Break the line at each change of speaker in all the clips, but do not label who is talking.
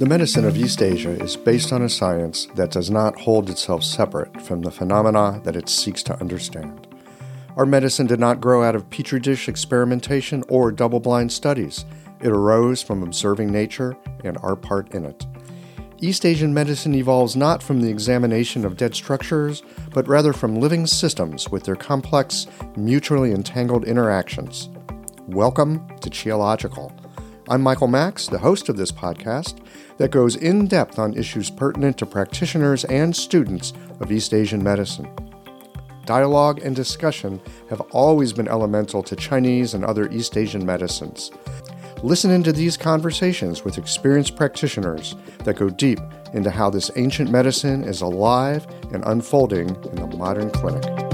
The medicine of East Asia is based on a science that does not hold itself separate from the phenomena that it seeks to understand. Our medicine did not grow out of petri dish experimentation or double blind studies. It arose from observing nature and our part in it. East Asian medicine evolves not from the examination of dead structures, but rather from living systems with their complex, mutually entangled interactions. Welcome to Qiological. I'm Michael Max, the host of this podcast that goes in depth on issues pertinent to practitioners and students of East Asian medicine. Dialogue and discussion have always been elemental to Chinese and other East Asian medicines. Listen into these conversations with experienced practitioners that go deep into how this ancient medicine is alive and unfolding in the modern clinic.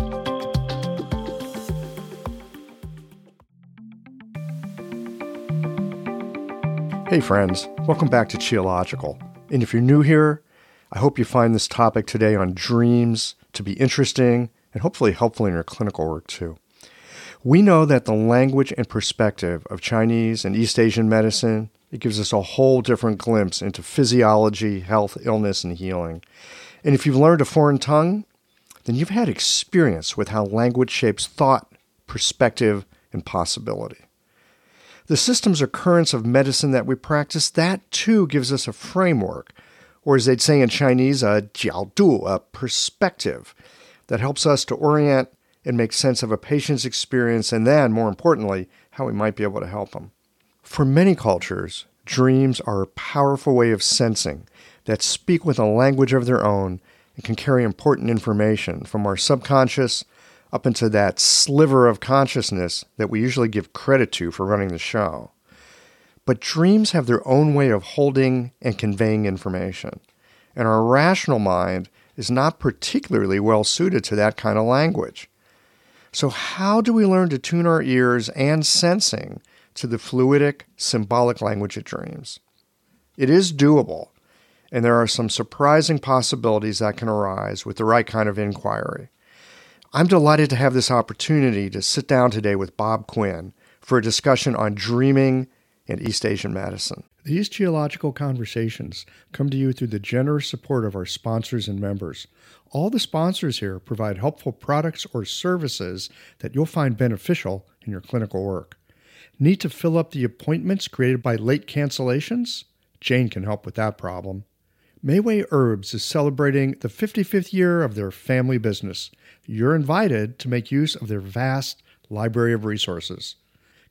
Hey, friends, welcome back to Qiological. And if you're new here, I hope you find this topic today on dreams to be interesting and hopefully helpful in your clinical work too. We know that the language and perspective of Chinese and East Asian medicine, it gives us a whole different glimpse into physiology, health, illness, and healing. And if you've learned a foreign tongue, then you've had experience with how language shapes thought, perspective, and possibility. The systems or currents of medicine that we practice, that too gives us a framework, or as they'd say in Chinese, a jiaodu, a perspective that helps us to orient and make sense of a patient's experience, and then, more importantly, how we might be able to help them. For many cultures, dreams are a powerful way of sensing that speak with a language of their own and can carry important information from our subconscious up into that sliver of consciousness that we usually give credit to for running the show. But dreams have their own way of holding and conveying information, and our rational mind is not particularly well suited to that kind of language. So, how do we learn to tune our ears and sensing to the fluidic, symbolic language of dreams? It is doable, and there are some surprising possibilities that can arise with the right kind of inquiry. I'm delighted to have this opportunity to sit down today with Bob Quinn for a discussion on dreaming and East Asian medicine. These Qiological conversations come to you through the generous support of our sponsors and members. All the sponsors here provide helpful products or services that you'll find beneficial in your clinical work. Need to fill up the appointments created by late cancellations? Jane can help with that problem. Mayway Herbs is celebrating the 55th year of their family business. You're invited to make use of their vast library of resources.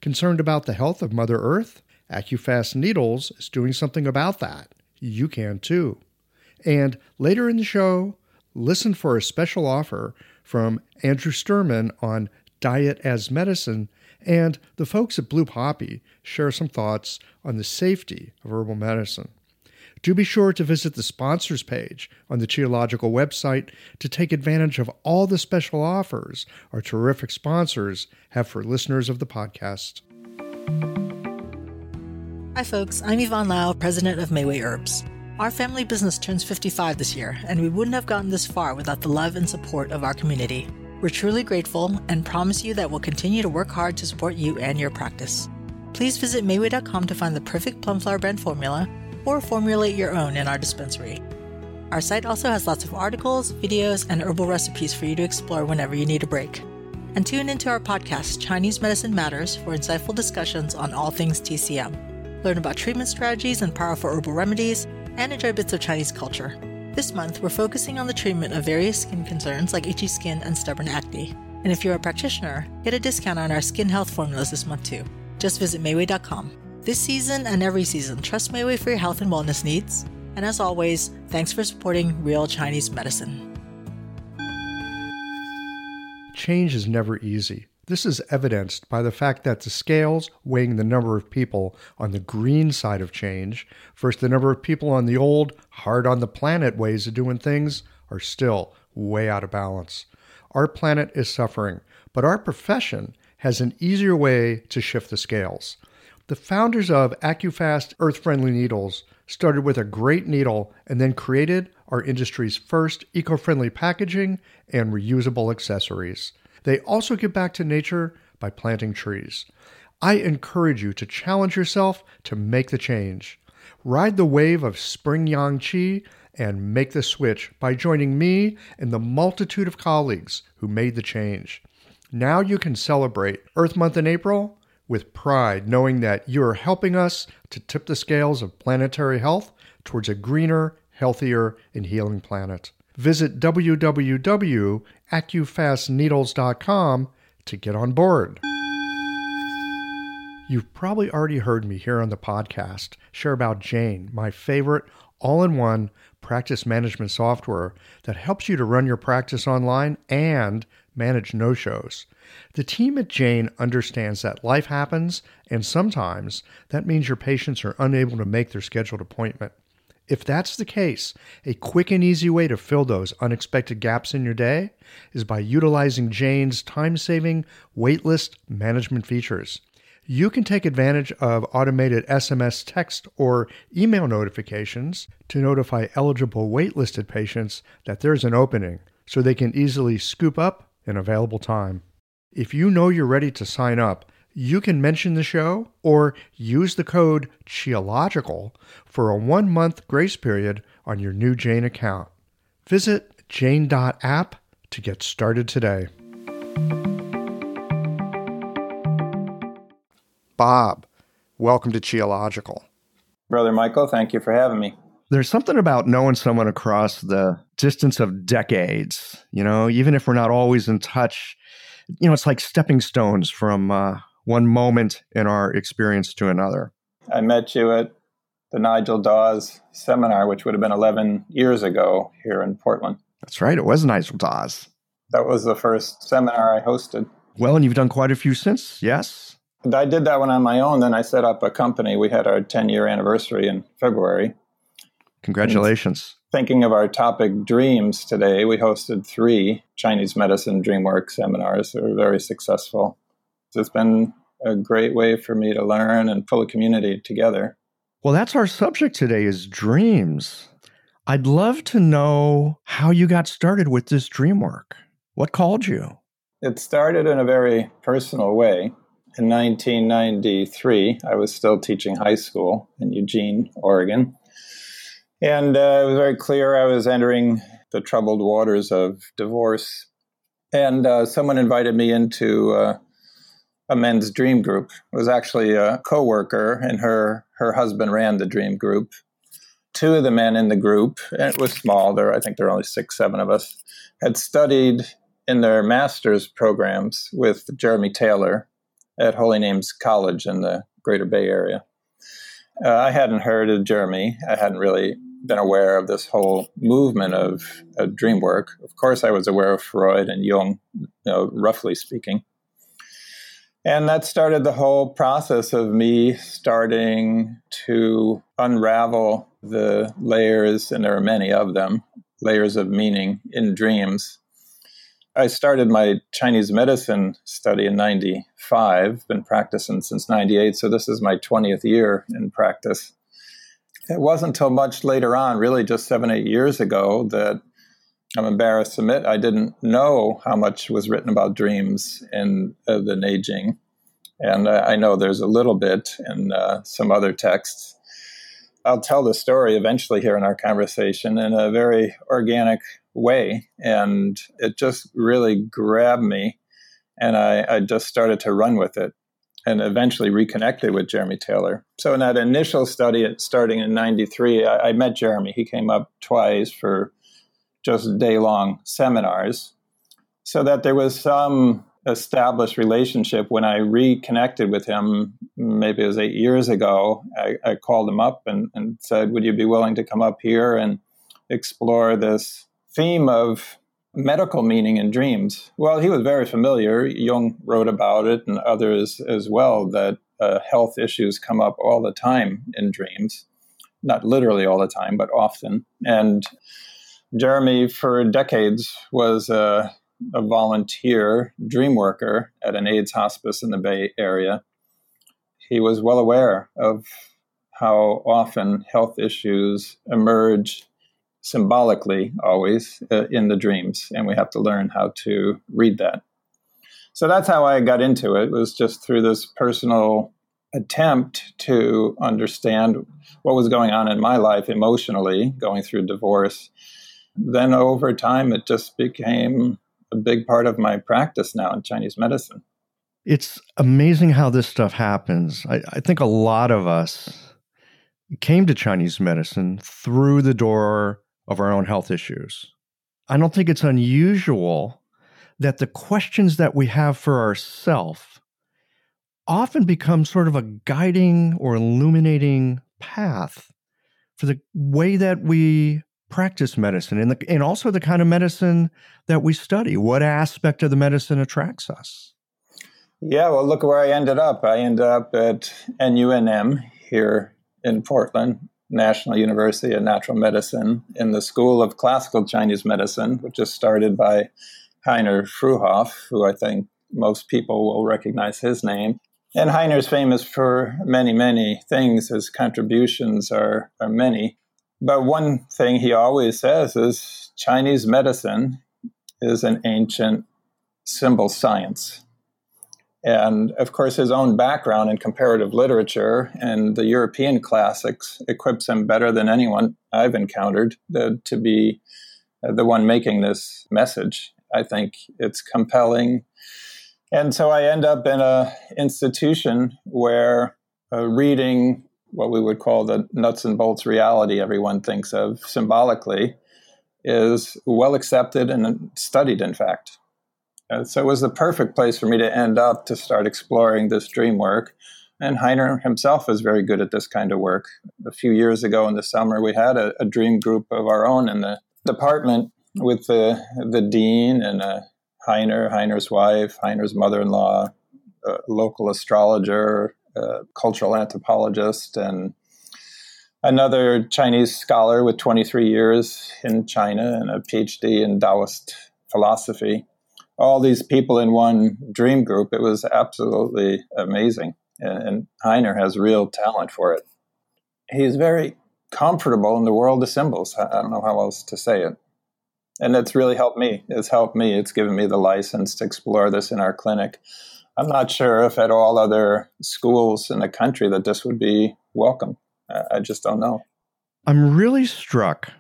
Concerned about the health of Mother Earth? AcuFast Needles is doing something about that. You can too. And later in the show, listen for a special offer from Andrew Sturman on diet as medicine, and the folks at Blue Poppy share some thoughts on the safety of herbal medicine. Do be sure to visit the sponsors page on the Qiological website to take advantage of all the special offers our terrific sponsors have for listeners of the podcast.
Hi, folks. I'm Yvonne Lau, president of Mayway Herbs. Our family business turns 55 this year, and we wouldn't have gotten this far without the love and support of our community. We're truly grateful and promise you that we'll continue to work hard to support you and your practice. Please visit Mayway.com to find the perfect plum flower brand formula or formulate your own in our dispensary. Our site also has lots of articles, videos, and herbal recipes for you to explore whenever you need a break. And tune into our podcast, Chinese Medicine Matters, for insightful discussions on all things TCM. Learn about treatment strategies and powerful herbal remedies and enjoy bits of Chinese culture. This month, we're focusing on the treatment of various skin concerns like itchy skin and stubborn acne. And if you're a practitioner, get a discount on our skin health formulas this month too. Just visit Mayway.com. This season and every season, trust Mayway for your health and wellness needs. And as always, thanks for supporting real Chinese medicine.
Change is never easy. This is evidenced by the fact that the scales weighing the number of people on the green side of change versus the number of people on the old, hard on the planet ways of doing things are still way out of balance. Our planet is suffering, but our profession has an easier way to shift the scales. The founders of AcuFast Earth Friendly Needles started with a great needle and then created our industry's first eco friendly packaging and reusable accessories. They also give back to nature by planting trees. I encourage you to challenge yourself to make the change. Ride the wave of spring yang qi and make the switch by joining me and the multitude of colleagues who made the change. Now you can celebrate Earth Month in April with pride, knowing that you are helping us to tip the scales of planetary health towards a greener, healthier, and healing planet. Visit www.acufastneedles.com to get on board. You've probably already heard me here on the podcast share about Jane, my favorite all in one practice management software that helps you to run your practice online and manage no shows. The team at Jane understands that life happens, and sometimes that means your patients are unable to make their scheduled appointment. If that's the case, a quick and easy way to fill those unexpected gaps in your day is by utilizing Jane's time saving waitlist management features. You can take advantage of automated SMS text or email notifications to notify eligible waitlisted patients that there's an opening so they can easily scoop up an available time. If you know you're ready to sign up, you can mention the show or use the code QIOLOGICAL for a one month grace period on your new Jane account. Visit jane.app to get started today. Bob, welcome to Qiological.
Brother Michael, thank you for having me.
There's something about knowing someone across the distance of decades, you know, even if we're not always in touch, you know, it's like stepping stones from uh, one moment in our experience to another.
I met you at the Nigel Dawes seminar, which would have been 11 years ago here in Portland.
That's right. It was Nigel Dawes.
That was the first seminar I hosted.
Well, and you've done quite a few since, yes?
I did that one on my own. Then I set up a company. We had our 10 year anniversary in February.
Congratulations.
Thinking of our topic dreams today, we hosted three Chinese medicine dream work seminars that were very successful. So it's been a great way for me to learn and pull a community together.
Well, that's our subject today is dreams. I'd love to know how you got started with this dream work. What called you?
It started in a very personal way. In 1993, I was still teaching high school in Eugene, Oregon. And uh, it was very clear I was entering the troubled waters of divorce. And uh, someone invited me into uh, a men's dream group. It was actually a coworker, and her her husband ran the dream group. Two of the men in the group, and it was small. There, I think there were only six, seven of us, had studied in their master's programs with Jeremy Taylor at Holy Names College in the Greater Bay Area. Uh, I hadn't heard of Jeremy. I hadn't really been aware of this whole movement of, of dream work. Of course, I was aware of Freud and Jung, you know, roughly speaking. And that started the whole process of me starting to unravel the layers, and there are many of them, layers of meaning in dreams. I started my Chinese medicine study in 95, been practicing since 98, so this is my 20th year in practice. It wasn't until much later on, really just seven, eight years ago, that I'm embarrassed to admit I didn't know how much was written about dreams in uh, the Neijing. And uh, I know there's a little bit in uh, some other texts. I'll tell the story eventually here in our conversation in a very organic way. And it just really grabbed me. And I, I just started to run with it and eventually reconnected with Jeremy Taylor. So in that initial study, starting in '93, I, I, met Jeremy. He came up twice for just day long seminars so that there was some established relationship when i reconnected with him maybe it was eight years ago i, I called him up and, and said would you be willing to come up here and explore this theme of medical meaning in dreams. Well he was very familiar. Jung wrote about it and others as well that uh, health issues come up all the time in dreams. Not literally all the time but often. And Jeremy, for decades, was a, a volunteer dream worker at an AIDS hospice in the Bay Area. He was well aware of how often health issues emerge symbolically, always uh, in the dreams, and we have to learn how to read that. So that's how I got into it. was just through this personal attempt to understand what was going on in my life emotionally, going through divorce, then over time it just became a big part of my practice now in Chinese medicine.
It's amazing how this stuff happens. I, I think a lot of us came to Chinese medicine through the door of our own health issues. I don't think it's unusual that the questions that we have for ourselves often become sort of a guiding or illuminating path for the way that we practice medicine and, the, and also the kind of medicine that we study. What aspect of the medicine attracts us?
Yeah, well, look where I ended up. I ended up at NUNM here in Portland, National University of Natural Medicine, in the School of Classical Chinese Medicine, which is started by Heiner Fruehauf, who I think most people will recognize his name. And Heiner's famous for many, many things. His contributions are, are many. But one thing he always says is Chinese medicine is an ancient symbol science. And of course, his own background in comparative literature and the European classics equips him better than anyone I've encountered to, to be the one making this message. I think it's compelling. And so I end up in a institution where uh, reading what we would call the nuts and bolts reality everyone thinks of symbolically is well accepted and studied, in fact. And so it was the perfect place for me to end up to start exploring this dream work. And Heiner himself is very good at this kind of work. A few years ago in the summer, we had a, a dream group of our own in the department with the, the dean and uh, Heiner, Heiner's wife, Heiner's mother in law, a local astrologer, a cultural anthropologist, and another Chinese scholar with 23 years in China and a PhD in Taoist philosophy. All these people in one dream group. It was absolutely amazing. And, Heiner has real talent for it. He's very comfortable in the world of symbols. I don't know how else to say it. And it's really helped me. It's helped me. It's given me the license to explore this in our clinic. I'm not sure if at all other schools in the country that this would be welcome. I just don't know.
I'm really struck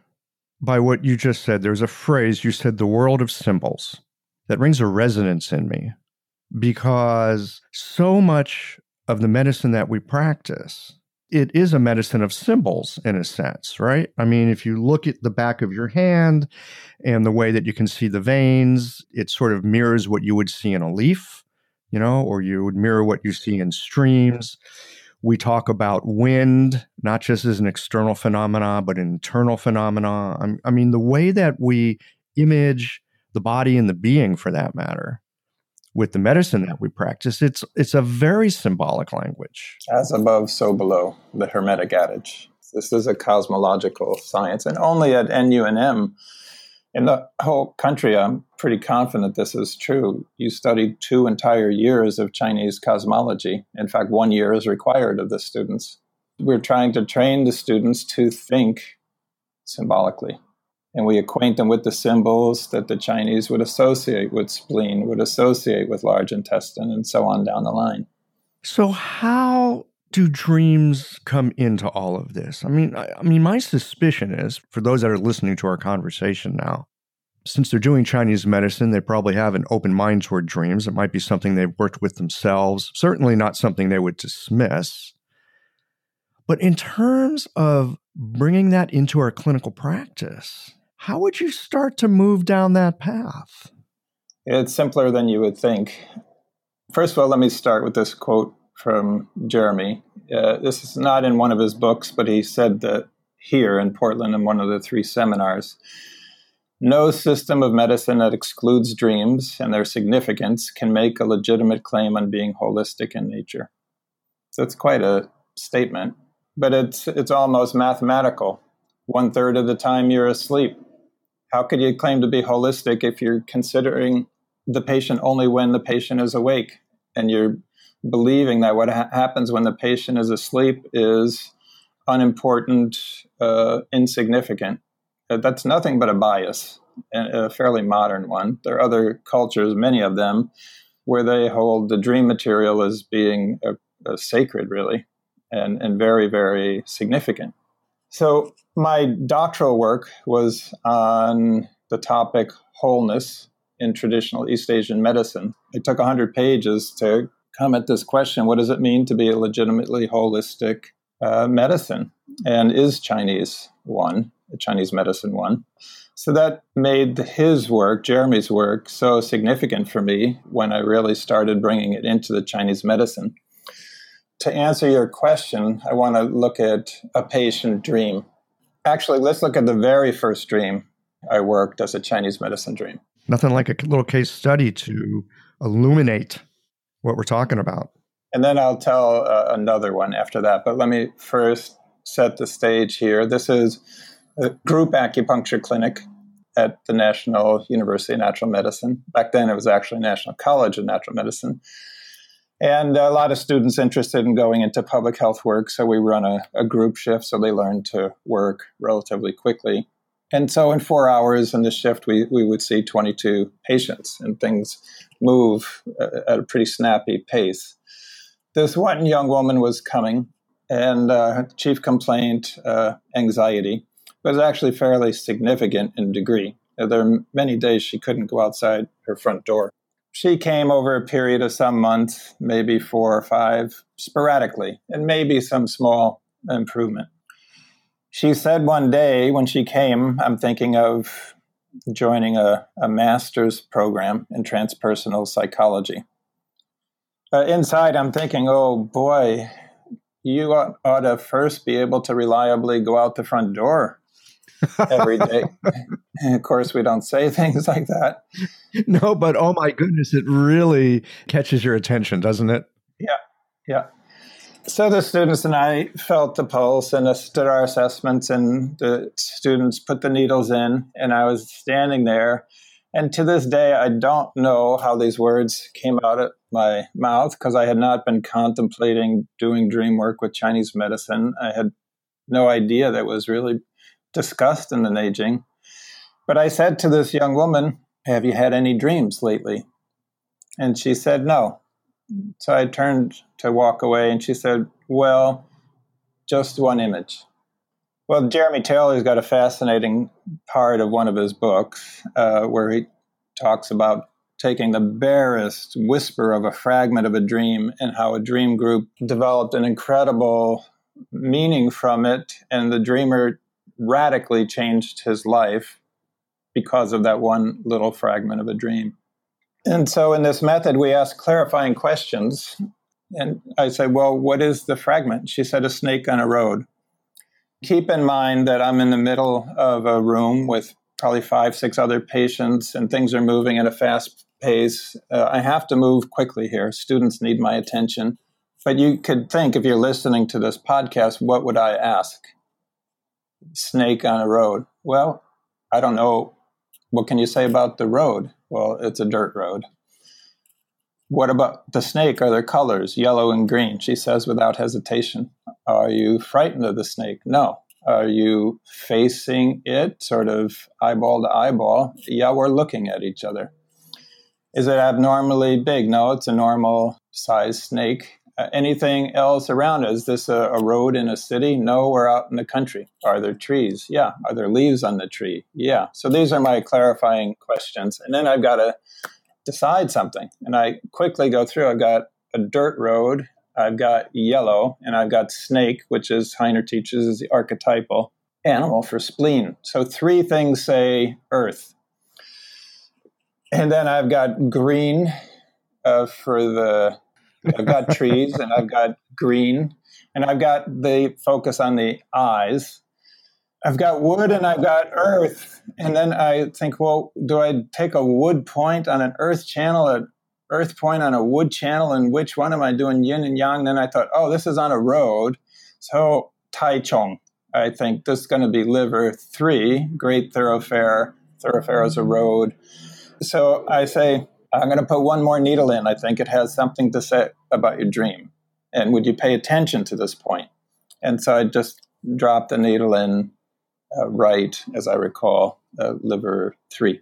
by what you just said. There's a phrase you said, the world of symbols, that rings a resonance in me because so much of the medicine that we practice it is a medicine of symbols in a sense, right? I mean, if you look at the back of your hand and the way that you can see the veins, it sort of mirrors what you would see in a leaf, you know, or you would mirror what you see in streams. We talk about wind, not just as an external phenomena, but an internal phenomena. I mean, the way that we image the body and the being, for that matter, with the medicine that we practice, it's it's a very symbolic language.
As above, so below, the Hermetic adage. This is a cosmological science, and only at NUNM in the whole country, I'm pretty confident this is true. You studied two entire years of Chinese cosmology. In fact, one year is required of the students. We're trying to train the students to think symbolically. And we acquaint them with the symbols that the Chinese would associate with spleen, would associate with large intestine, and so on down the line.
So, how do dreams come into all of this? I mean, I, I, mean, my suspicion is for those that are listening to our conversation now, since they're doing Chinese medicine, they probably have an open mind toward dreams. It might be something they've worked with themselves, certainly not something they would dismiss. But in terms of bringing that into our clinical practice, how would you start to move down that path?
It's simpler than you would think. First of all, let me start with this quote from Jeremy. Uh, this is not in one of his books, but he said that here in Portland in one of the three seminars. No system of medicine that excludes dreams and their significance can make a legitimate claim on being holistic in nature. That's quite a statement, but it's it's almost mathematical. One third of the time you're asleep. How could you claim to be holistic if you're considering the patient only when the patient is awake and you're believing that what ha- happens when the patient is asleep is unimportant, uh, insignificant. Uh, that's nothing but a bias, a fairly modern one. There are other cultures, many of them, where they hold the dream material as being a, uh, sacred, really, and, and very, very significant. So, my doctoral work was on the topic wholeness in traditional East Asian medicine. It took 100 pages to come at this question what does it mean to be a legitimately holistic uh, medicine? And is Chinese one, Chinese medicine one? So that made his work, Jeremy's work, so significant for me when I really started bringing it into the Chinese medicine. To answer your question, I want to look at a patient dream. Actually, let's look at the very first dream I worked as a Chinese medicine dream.
Nothing like a little case study to illuminate what we're talking about.
And then I'll tell uh, another one after that. But let me first set the stage here. This is a group acupuncture clinic at the National University of Natural Medicine. Back then, it was actually National College of Natural Medicine. And a lot of students interested in going into public health work. So we run a, a group shift so they learn to work relatively quickly. And so in four hours in the shift, we, we would see 22 patients and things move uh, at a pretty snappy pace. This one young woman was coming, and uh, chief complaint, uh, anxiety, was actually fairly significant in degree. There were many days she couldn't go outside her front door. She came over a period of some months, maybe four or five, sporadically, and maybe some small improvement she said one day when she came, I'm thinking of joining a, a master's program in transpersonal psychology. Uh, inside, I'm thinking, oh boy, you ought, ought, to first be able to reliably go out the front door every day. and of course, we don't say things like that.
No, but oh my goodness, it really catches your attention, doesn't it?
Yeah, yeah. So the students and I felt the pulse and did our assessments, and the students put the needles in, and I was standing there. And to this day, I don't know how these words came out of my mouth because I had not been contemplating doing dream work with Chinese medicine. I had no idea that was really discussed in the Neijing. But I said to this young woman, Have you had any dreams lately? And she said, No. So I turned to walk away, and she said, Well, just one image. Well, Jeremy Taylor's got a fascinating part of one of his books uh, where he talks about taking the barest whisper of a fragment of a dream and how a dream group developed an incredible meaning from it, and the dreamer radically changed his life because of that one little fragment of a dream. And so in this method, we ask clarifying questions. And I said, Well, what is the fragment? She said, A snake on a road. Keep in mind that I'm in the middle of a room with probably five, six other patients, and things are moving at a fast pace. Uh, I have to move quickly here. Students need my attention. But you could think, if you're listening to this podcast, what would I ask? Snake on a road. Well, I don't know. What can you say about the road? Well, it's a dirt road. What about the snake? Are there colors, yellow and green? She says without hesitation. Are you frightened of the snake? No. Are you facing it, sort of eyeball to eyeball? Yeah, we're looking at each other. Is it abnormally big? No, it's a normal size snake. Anything else around? Is this a, a, road in a city? No, we're out in the country. Are there trees? Yeah. Are there leaves on the tree? Yeah. So these are my clarifying questions. And then I've got to decide something. And I quickly go through. I've got a dirt road, I've got yellow, and I've got snake, which is Heiner teaches is the archetypal animal for spleen. So three things say earth. And then I've got green uh, for the I've got trees and I've got green and I've got the focus on the eyes. I've got wood and I've got earth. And then I think, well, do I take a wood point on an earth channel, an earth point on a wood channel, and which one am I doing yin and yang? Then I thought, oh, this is on a road. So Tai Chong, I think this is going to be liver three, great thoroughfare. Thoroughfare is a road. So I say, I'm going to put one more needle in. I think it has something to say about your dream. And would you pay attention to this point? And so I just dropped the needle in uh, right, as I recall, uh, liver three.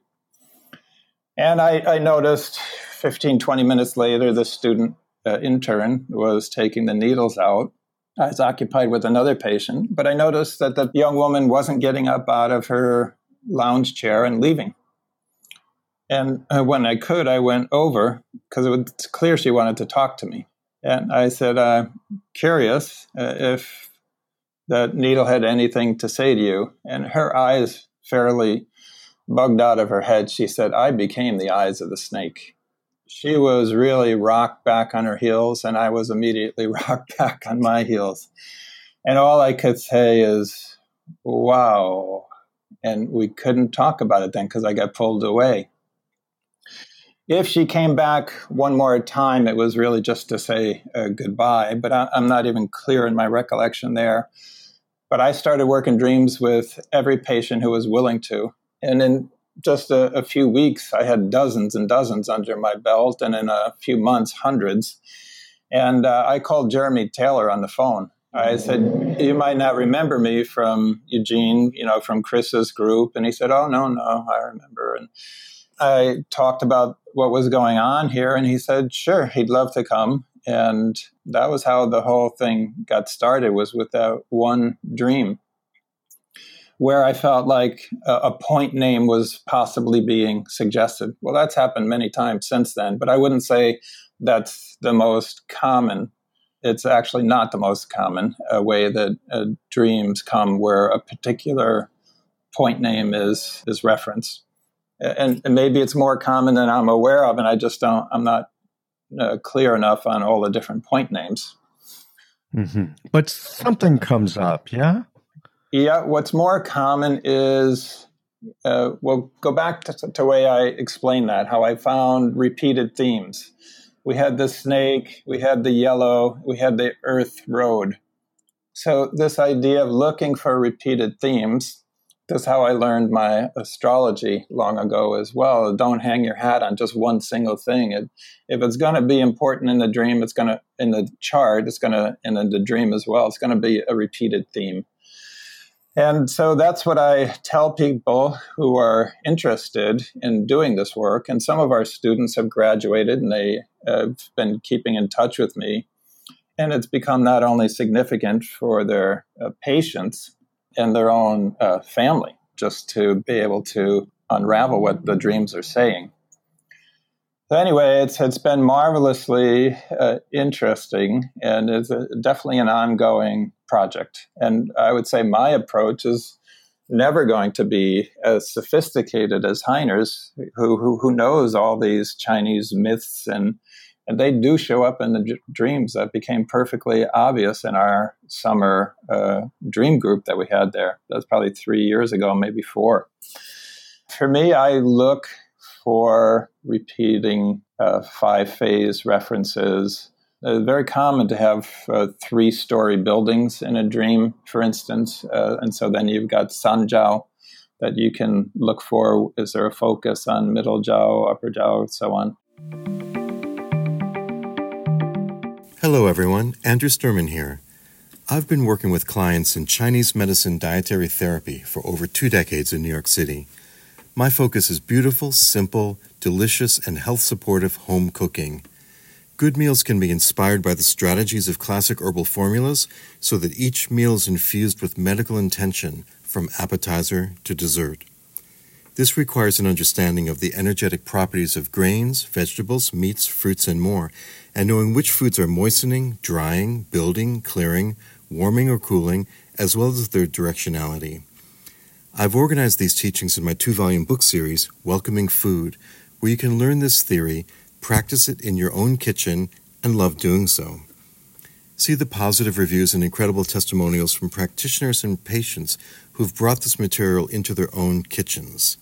And I, I, noticed 15, 20 minutes later, the student uh, intern was taking the needles out. I was occupied with another patient, but I noticed that the young woman wasn't getting up out of her lounge chair and leaving. And uh, when I could, I went over because it was clear she wanted to talk to me. And I said, uh, curious uh, if that needle had anything to say to you. And her eyes fairly bugged out of her head. She said, I became the eyes of the snake. She was really rocked back on her heels, and I was immediately rocked back on my heels. And all I could say is, wow. And we couldn't talk about it then because I got pulled away if she came back one more time, it was really just to say uh, goodbye. But I, am not even clear in my recollection there. But I started working dreams with every patient who was willing to. And in just a, a few weeks, I had dozens and dozens under my belt, and in a few months, hundreds. And uh, I called Jeremy Taylor on the phone. I said, "You might not remember me from Eugene, you know, from Chris's group." And he said, "Oh no, no, I remember." And I talked about what was going on here, and he said, sure, he'd love to come. And that was how the whole thing got started, was with that one dream where I felt like a, a point name was possibly being suggested. Well, that's happened many times since then, but I wouldn't say that's the most common. It's actually not the most common uh, way that uh, dreams come where a particular point name is is referenced and, and, maybe it's more common than I'm aware of, and I just don't. I'm not uh, clear enough on all the different point names.
Mm-hmm. But something comes up, yeah.
Yeah. What's more common is uh, we'll go back to the way I explained that. How I found repeated themes. We had the snake, we had the yellow, we had the earth road. So this idea of looking for repeated themes that's how I learned my astrology long ago as well. Don't hang your hat on just one single thing. It, if it's going to be important in the dream, it's going to in the chart. It's going to in the dream as well. It's going to be a repeated theme. And so that's what I tell people who are interested in doing this work. And some of our students have graduated and they have been keeping in touch with me. And it's become not only significant for their uh, patients, in their own uh, family just to be able to unravel what the dreams are saying. So anyway, it's it's been marvelously uh, interesting, and it's a, definitely an ongoing project. And I would say my approach is never going to be as sophisticated as Heiner's, who, who, who knows all these Chinese myths and and they do show up in the d- dreams. That became perfectly obvious in our summer uh, dream group that we had there. That was probably three years ago, maybe four. For me, I look for repeating uh, five phase references. It's very common to have uh, three story buildings in a dream, for instance. Uh, and so then you've got Sanjiao that you can look for. Is there a focus on middle jiao, upper jiao, so on?
Hello, everyone. Andrew Sturman here. I've been working with clients in Chinese medicine dietary therapy for over two decades in New York City. My focus is beautiful, simple, delicious, and health supportive home cooking. Good meals can be inspired by the strategies of classic herbal formulas so that each meal is infused with medical intention from appetizer to dessert. This requires an understanding of the energetic properties of grains, vegetables, meats, fruits, and more, and knowing which foods are moistening, drying, building, clearing, warming, or cooling, as well as their directionality. I've organized these teachings in my two volume book series, Welcoming Food, where you can learn this theory, practice it in your own kitchen, and love doing so. See the positive reviews and incredible testimonials from practitioners and patients who've brought this material into their own kitchens.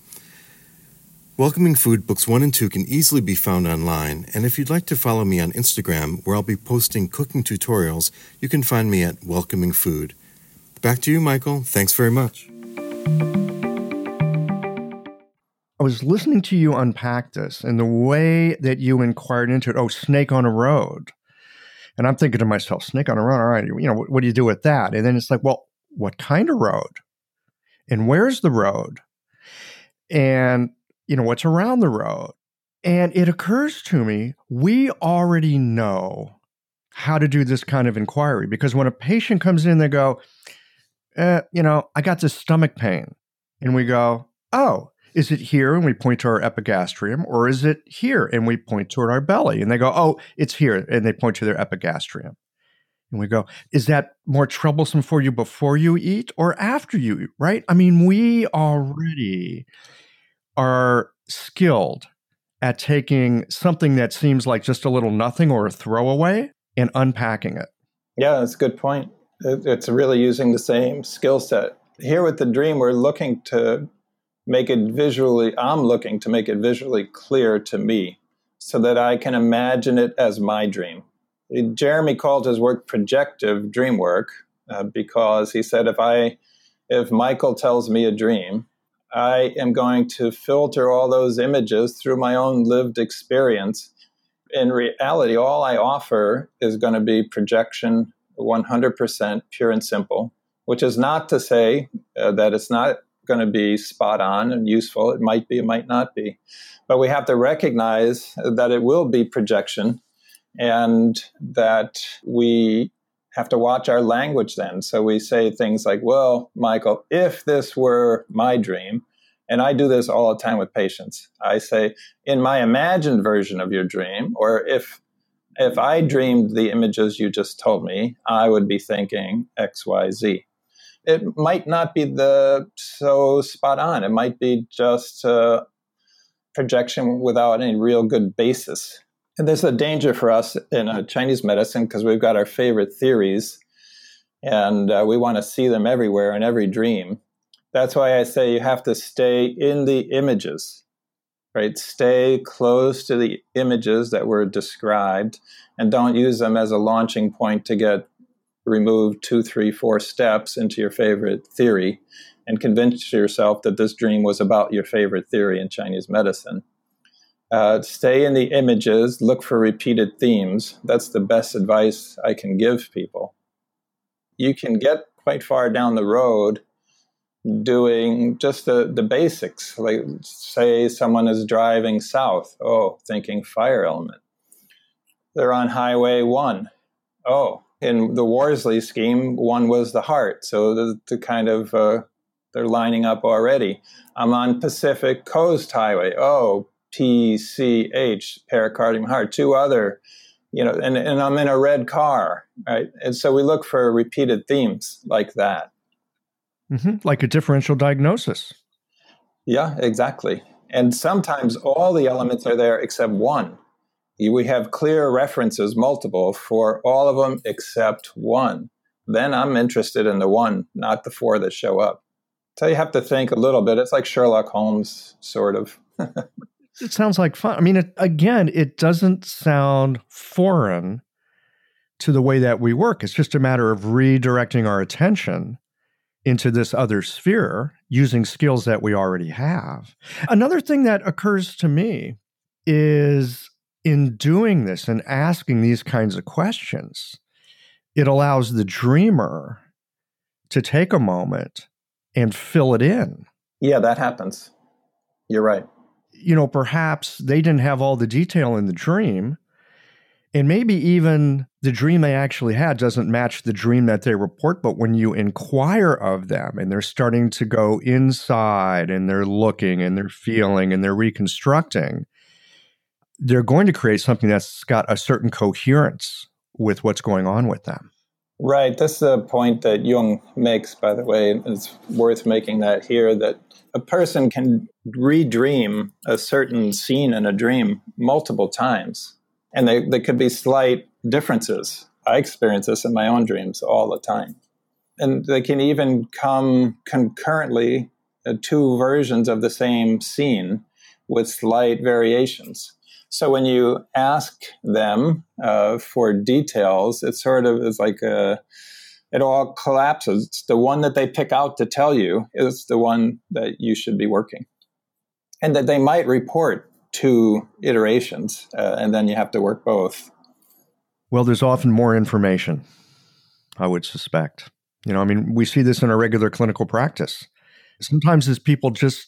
Welcoming Food Books 1 and 2 can easily be found online, and if you'd like to follow me on Instagram, where I'll be posting cooking tutorials, you can find me at Welcoming Food. Back to you, Michael. Thanks very much.
I was listening to you unpack this and the way that you inquired into it. Oh, snake on a road. And I'm thinking to myself, snake on a road. All right, you know, what, what do you do with that? And then it's like, well, what kind of road? And where's the road? And you know, what's around the road. And it occurs to me, we already know how to do this kind of inquiry because when a patient comes in, they go, eh, you know, I got this stomach pain. And we go, oh, is it here? And we point to our epigastrium, or is it here? And we point toward our belly. And they go, oh, it's here. And they point to their epigastrium. And we go, is that more troublesome for you before you eat or after you eat? Right? I mean, we already are skilled at taking something that seems like just a little nothing or a throwaway and unpacking it.
Yeah, that's a good point. It's really using the same skill set. Here with the dream, we're looking to make it visually, I'm looking to make it visually clear to me so that I can imagine it as my dream. Jeremy called his work projective dream work uh, because he said if I, if Michael tells me a dream, I am going to filter all those images through my own lived experience. In reality, all I offer is going to be projection 100% pure and simple, which is not to say uh, that it's not going to be spot on and useful. It might be, it might not be. But we have to recognize that it will be projection and that we have to watch our language then. So we say things like, well, Michael, if this were my dream, and I do this all the time with patients, I say, in my imagined version of your dream, or if if I dreamed the images you just told me, I would be thinking X, Y, Z. It might not be the so spot on. It might be just a projection without any real good basis. And there's a danger for us in uh, Chinese medicine because we've got our favorite theories and uh, we want to see them everywhere in every dream. That's why I say you have to stay in the images, right? Stay close to the images that were described and don't use them as a launching point to get removed two, three, four steps into your favorite theory and convince yourself that this dream was about your favorite theory in Chinese medicine. Uh, stay in the images, look for repeated themes. That's the best advice I can give people. You can get quite far down the road doing just the, the basics. Like, say, someone is driving south. Oh, thinking fire element. They're on Highway 1. Oh, in the Worsley scheme, one was the heart. So the, the kind of, uh, they're lining up already. I'm on Pacific Coast Highway. Oh, PCH, pericardium heart, two other, you know, and, and I'm in a red car, right? And so we look for repeated themes like that.
Mm-hmm. Like a differential diagnosis.
Yeah, exactly. And sometimes all the elements are there except one. We have clear references, multiple, for all of them except one. Then I'm interested in the one, not the four that show up. So you have to think a little bit. It's like Sherlock Holmes, sort of.
it sounds like fun. I mean, it, again, it doesn't sound foreign to the way that we work. It's just a matter of redirecting our attention into this other sphere using skills that we already have. Another thing that occurs to me is in doing this and asking these kinds of questions, it allows the dreamer to take a moment and fill it in.
Yeah, that happens. You're right
you know, perhaps they didn't have all the detail in the dream. And maybe even the dream they actually had doesn't match the dream that they report. But when you inquire of them and they're starting to go inside and they're looking and they're feeling and they're reconstructing, they're going to create something that's got a certain coherence with what's going on with them.
Right. That's the point that Jung makes, by the way. It's worth making that here that a person can redream a certain scene in a dream multiple times, and they, they could be slight differences. I experience this in my own dreams all the time. And they can even come concurrently, uh, two versions of the same scene with slight variations. So when you ask them uh, for details, it sort of is like a it all collapses. It's the one that they pick out to tell you is the one that you should be working. And that they might report two iterations, uh, and then you have to work both.
Well, there's often more information, I would suspect. You know, I mean, we see this in our regular clinical practice. Sometimes as people just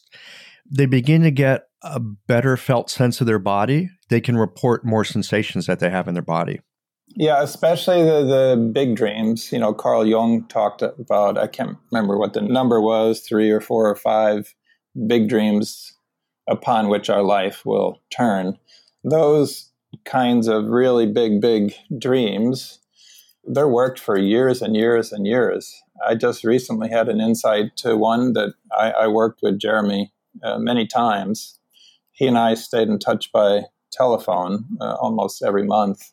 they begin to get a better felt sense of their body, they can report more sensations that they have in their body.
Yeah, especially the, the big dreams. You know, Carl Jung talked about, I can't remember what the number was, three or four or five big dreams upon which our life will turn. Those kinds of really big, big dreams, they're worked for years and years and years. I just recently had an insight to one that I, I worked with Jeremy uh, many times. He and I stayed in touch by telephone uh, almost every month.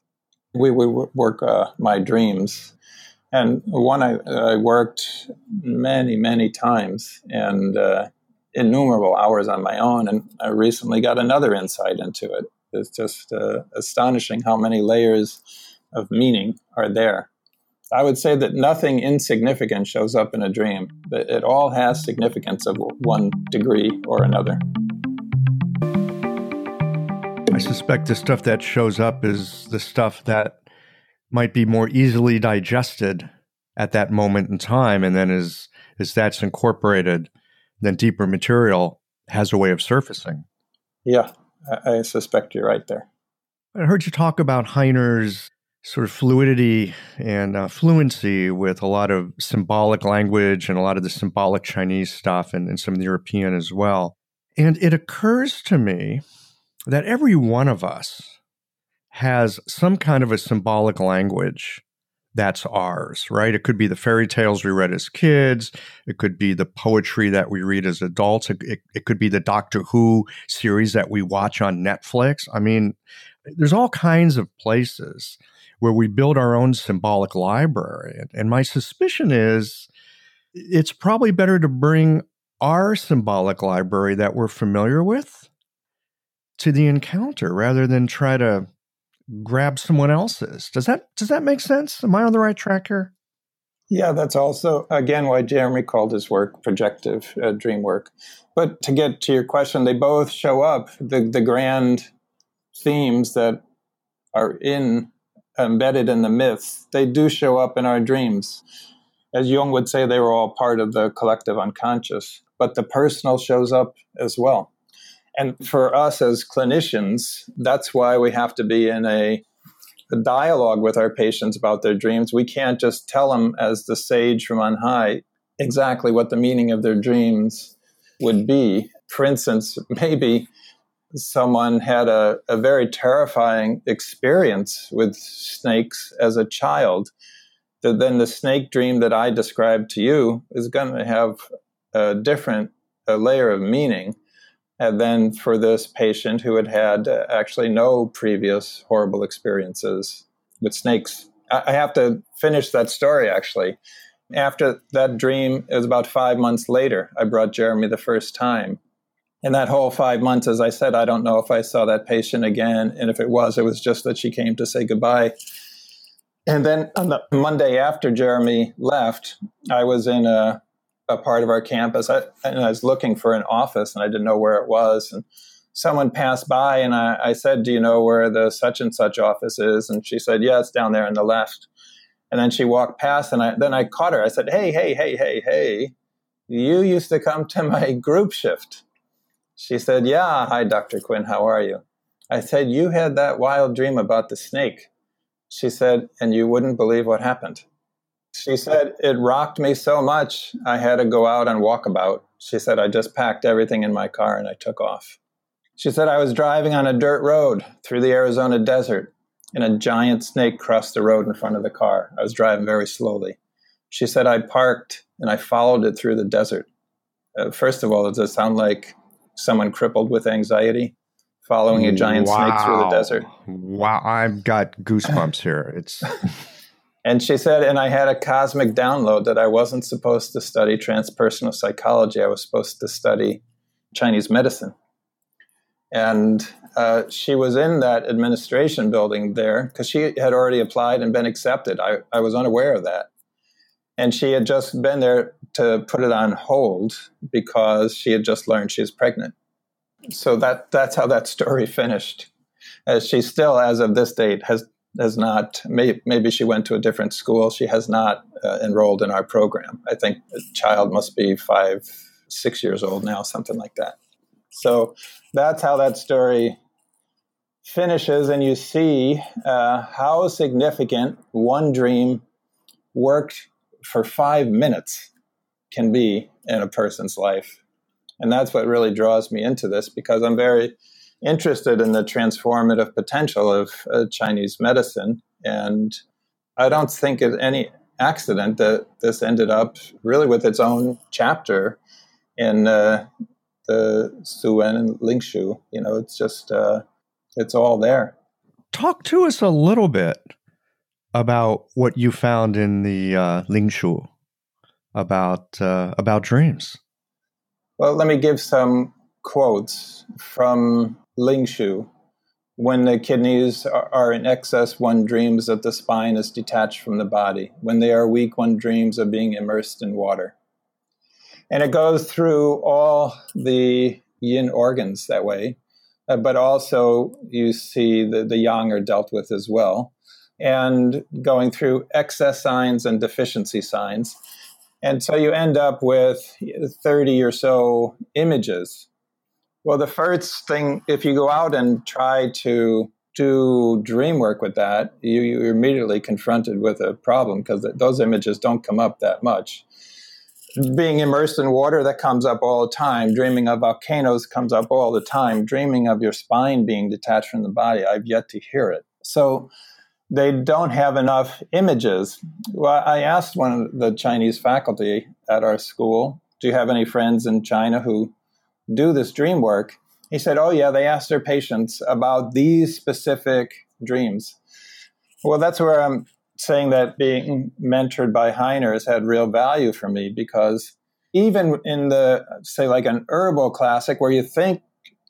We would work uh, my dreams. And one I, I, worked many, many times and uh, innumerable hours on my own. And I recently got another insight into it. It's just uh, astonishing how many layers of meaning are there. I would say that nothing insignificant shows up in a dream. It all has significance of one degree or another.
I suspect the stuff that shows up is the stuff that might be more easily digested at that moment in time, and then as as that's incorporated, then deeper material has a way of surfacing.
Yeah, I suspect you're right there.
I heard you talk about Heiner's sort of fluidity and uh, fluency with a lot of symbolic language and a lot of the symbolic Chinese stuff and, and some of the European as well. And it occurs to me that every one of us has some kind of a symbolic language that's ours, right? It could be the fairy tales we read as kids. It could be the poetry that we read as adults. It, it, it, could be the Doctor Who series that we watch on Netflix. I mean, there's all kinds of places where we build our own symbolic library. And my suspicion is it's probably better to bring our symbolic library that we're familiar with to the encounter rather than try to grab someone else's. Does that does that make sense? Am I on the right track here?
Yeah, that's also again why Jeremy called his work projective uh, dream work. But to get to your question, they both show up the the grand themes that are in embedded in the myths, they do show up in our dreams. As Jung would say, they were all part of the collective unconscious, but the personal shows up as well. And for us as clinicians, that's why we have to be in a, a dialogue with our patients about their dreams. We can't just tell them, as the sage from on high, exactly what the meaning of their dreams would be. For instance, maybe someone had a, a very terrifying experience with snakes as a child, then the snake dream that I described to you is going to have a different a layer of meaning. And then for this patient who had had uh, actually no previous horrible experiences with snakes, I, have to finish that story actually. After that dream, it was about five months later, I brought Jeremy the first time in that whole five months, as I said, I don't know if I saw that patient again. And if it was, it was just that she came to say goodbye. And then on the Monday after Jeremy left, I was in a, a part of our campus I, and I was looking for an office and I didn't know where it was. And someone passed by and I, I said, Do you know where the such and such office is? And she said, Yeah, it's down there on the left. And then she walked past and I, then I caught her. I said, Hey, hey, hey, hey, hey, you used to come to my group shift. She said, Yeah, hi, Dr. Quinn, how are you? I said, You had that wild dream about the snake. She said, And you wouldn't believe what happened. She said, It rocked me so much, I had to go out and walk about. She said, I just packed everything in my car and I took off. She said, I was driving on a dirt road through the Arizona desert, and a giant snake crossed the road in front of the car. I was driving very slowly. She said, I parked and I followed it through the desert. Uh, first of all, does it sound like someone crippled with anxiety following a giant wow. snake through the desert.
Wow, I've got goosebumps here. It's
And she said, and I had a cosmic download that I wasn't supposed to study transpersonal psychology. I was supposed to study Chinese medicine. And uh, she was in that administration building there because she had already applied and been accepted. I, I was unaware of that. And she had just been there to put it on hold because she had just learned she was pregnant. So that that's how that story finished. As she still, as of this date, has has not. Maybe, maybe she went to a different school. She has not uh, enrolled in our program. I think the child must be five, six years old now, something like that. So that's how that story finishes, and you see uh, how significant one dream worked for five minutes can be in a person's life. And that's what really draws me into this because I'm very interested in the transformative potential of uh, Chinese medicine. And I don't think it's any accident that this ended up really with its own chapter in uh, the Suwen and Lingshu. You know, it's just, uh, it's all there.
Talk to us a little bit about what you found in the uh, Lingshu about uh, about dreams.
Well, let me give some quotes from Lingshu. When the kidneys are in excess, one dreams that the spine is detached from the body. When they are weak, one dreams of being immersed in water. And it goes through all the yin organs that way, uh, but also you see the, the yang are dealt with as well, and going through excess signs and deficiency signs. And so you end up with 30 or so images. Well, the first thing, if you go out and try to do dream work with that, you, you're immediately confronted with a problem because those images don't come up that much. Being immersed in water, that comes up all the time. Dreaming of volcanoes comes up all the time. Dreaming of your spine being detached from the body, I've yet to hear it. So, they don't have enough images. Well, I asked one of the Chinese faculty at our school, Do you have any friends in China who do this dream work? He said, Oh, yeah, they asked their patients about these specific dreams. Well, that's where I'm saying that being mentored by Heiner has had real value for me because even in the, say, like an herbal classic where you think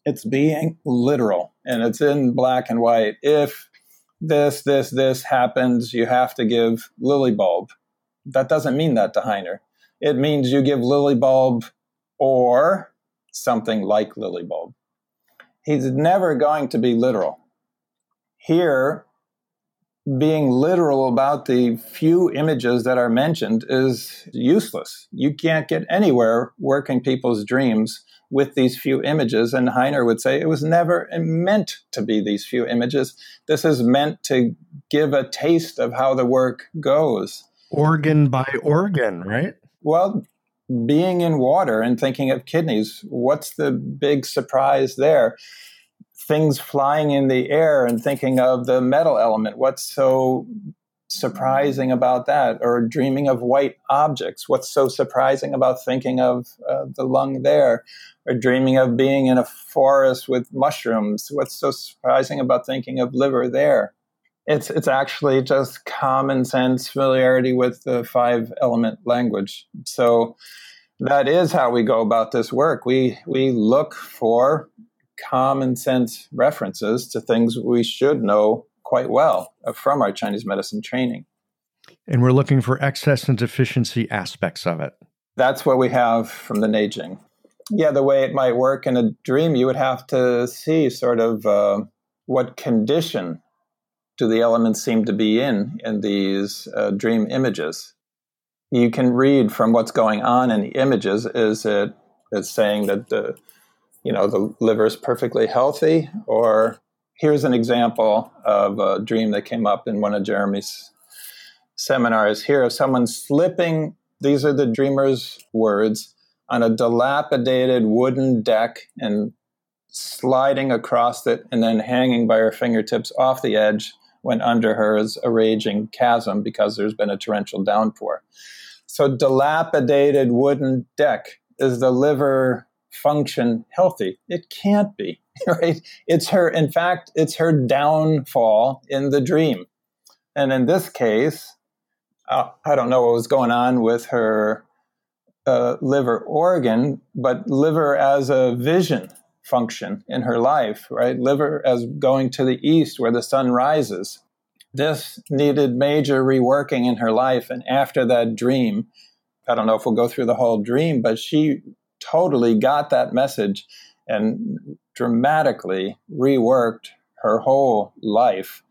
it's being literal and it's in black and white, if this, this, this happens, you have to give lily bulb. That doesn't mean that to Heiner. It means you give lily bulb or something like lily bulb. He's never going to be literal. Here, being literal about the few images that are mentioned is useless. You can't get anywhere working people's dreams with these few images. And Heiner would say it was never meant to be these few images. This is meant to give a taste of how the work goes.
Organ by organ, right?
Well, being in water and thinking of kidneys, what's the big surprise there? Things flying in the air and thinking of the metal element. What's so surprising about that? Or dreaming of white objects. What's so surprising about thinking of uh, the lung there? Or dreaming of being in a forest with mushrooms. What's so surprising about thinking of liver there? It's, it's actually just common sense familiarity with the five element language. So that is how we go about this work. We, we look for common sense references to things we should know quite well from our Chinese medicine training.
And we're looking for excess and deficiency aspects of it.
That's what we have from the Neijing. Yeah, the way it might work in a dream, you would have to see sort of uh, what condition do the elements seem to be in in these uh, dream images. You can read from what's going on in the images. Is it is saying that the you know the liver is perfectly healthy, or here's an example of a dream that came up in one of Jeremy's seminars here of someone slipping, these are the dreamer's words, on a dilapidated wooden deck and sliding across it and then hanging by her fingertips off the edge when under her is a raging chasm because there's been a torrential downpour. So, dilapidated wooden deck is the liver function healthy? It can't be, right? It's her, in fact, it's her downfall in the dream. And in this case, uh, I don't know what was going on with her uh, liver organ, but liver as a vision function in her life, right? Liver as going to the east where the sun rises. This needed major reworking in her life. And after that dream, I don't know if we'll go through the whole dream, but she totally got that message and dramatically reworked her whole life.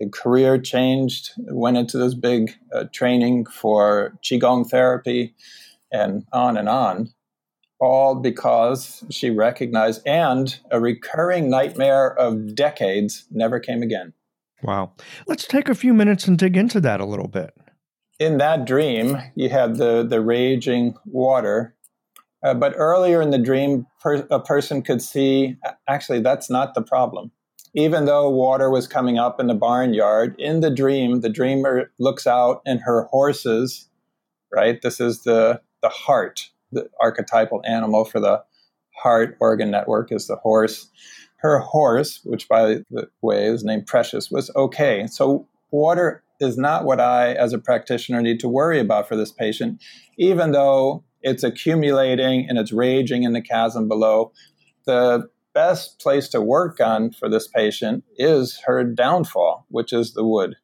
The career changed, went into this big uh, training for Qigong therapy, and on and on. All because she recognized, and a recurring nightmare of decades never came again.
Wow. Let's take a few minutes and dig into that a little bit.
In that dream, you had the, the raging water. Uh, but earlier in the dream, per, a person could see actually, that's not the problem. Even though water was coming up in the barnyard, in the dream, the dreamer looks out and her horses, right? This is the, the heart, the archetypal animal for the heart organ network is the horse her horse, which by the way is named Precious, was okay. So water is not what I, as a practitioner, need to worry about for this patient, even though it's accumulating and it's raging in the chasm below. The best place to work on for this patient is her downfall, which is the wood.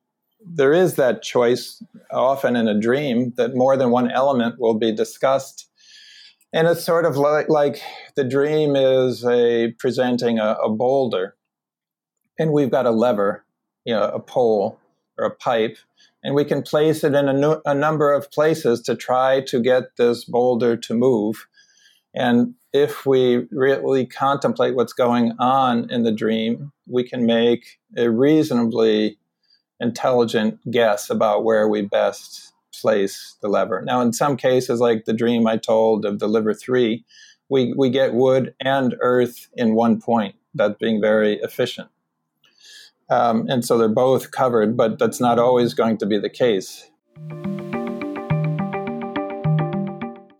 There is that choice often in a dream that more than one element will be discussed and it's sort of like, like the dream is a presenting a, a boulder. And we've got a lever you know a pole or a pipe and we can place it in a, no, a number of places to try to get this boulder to move. And if we really contemplate what's going on in the dream we can make a reasonably intelligent guess about where we best place the lever. Now, in some cases, like the dream I told of the liver three, we, we get wood and earth in one point, that being very efficient. Um, and so they're both covered, but that's not always going to be the case.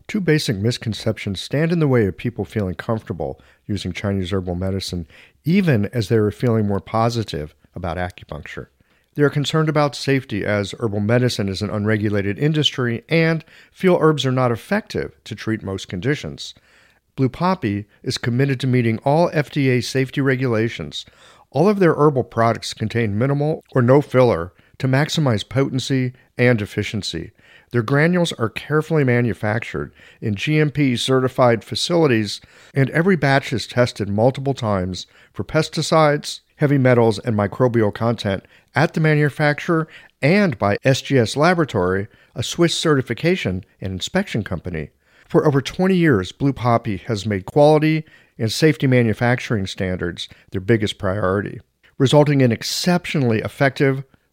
Two basic misconceptions stand in the way of people feeling comfortable using Chinese herbal medicine, even as they are feeling more positive about acupuncture. They are concerned about safety as herbal medicine is an unregulated industry and feel herbs are not effective to treat most conditions. Blue Poppy is committed to meeting all FDA safety regulations. All of their herbal products contain minimal or no filler to maximize potency and efficiency. Their granules are carefully manufactured in GMP certified facilities, and every batch is tested multiple times for pesticides, heavy metals, and microbial content at the manufacturer and by SGS Laboratory, a Swiss certification and inspection company. For over 20 years, Blue Poppy has made quality and safety manufacturing standards their biggest priority, resulting in exceptionally effective,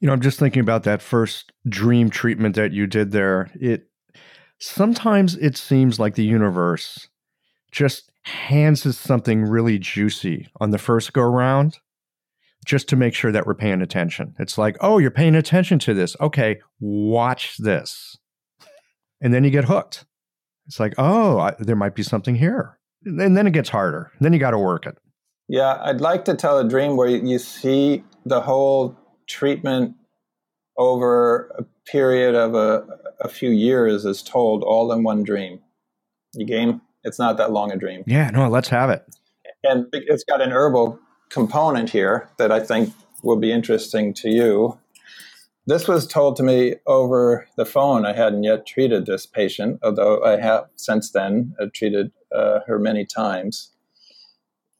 You know, I'm just thinking about that first dream treatment that you did there. It sometimes it seems like the universe just hands us something really juicy on the first go round just to make sure that we're paying attention. It's like, oh, you're paying attention to this. Okay, watch this. And then you get hooked. It's like, oh, I, there might be something here. And then it gets harder. Then you got to work it.
Yeah, I'd like to tell a dream where you see the whole treatment over a period of a, a few years is told all in one dream. You game? It's not that long a dream.
Yeah, no, let's have it.
And it's got an herbal component here that I think will be interesting to you. This was told to me over the phone. I hadn't yet treated this patient, although I have since then uh, treated uh, her many times.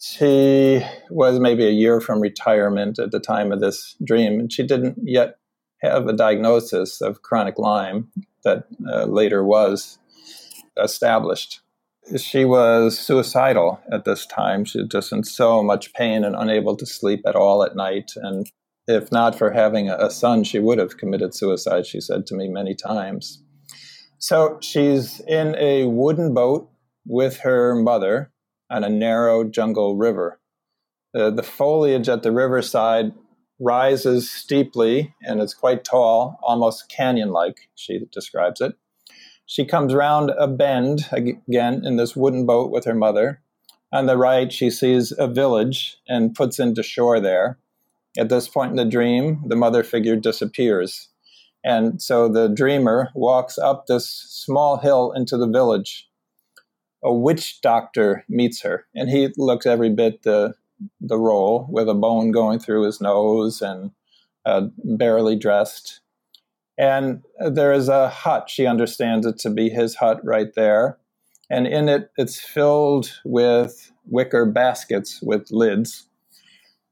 She was maybe a year from retirement at the time of this dream, and she didn't yet have a diagnosis of chronic Lyme that uh, later was established. She was suicidal at this time. She was just in so much pain and unable to sleep at all at night. And if not for having a son, she would have committed suicide, she said to me many times. So she's in a wooden boat with her mother on a narrow jungle river. The, the foliage at the riverside rises steeply and it's quite tall, almost canyon like, she describes it. She comes round a bend again in this wooden boat with her mother. On the right, she sees a village and puts into shore there. At this point in the dream, the mother figure disappears. And so the dreamer walks up this small hill into the village. A witch doctor meets her, and he looks every bit the the role with a bone going through his nose and uh, barely dressed. And there is a hut. She understands it to be his hut right there. And in it, it's filled with wicker baskets with lids.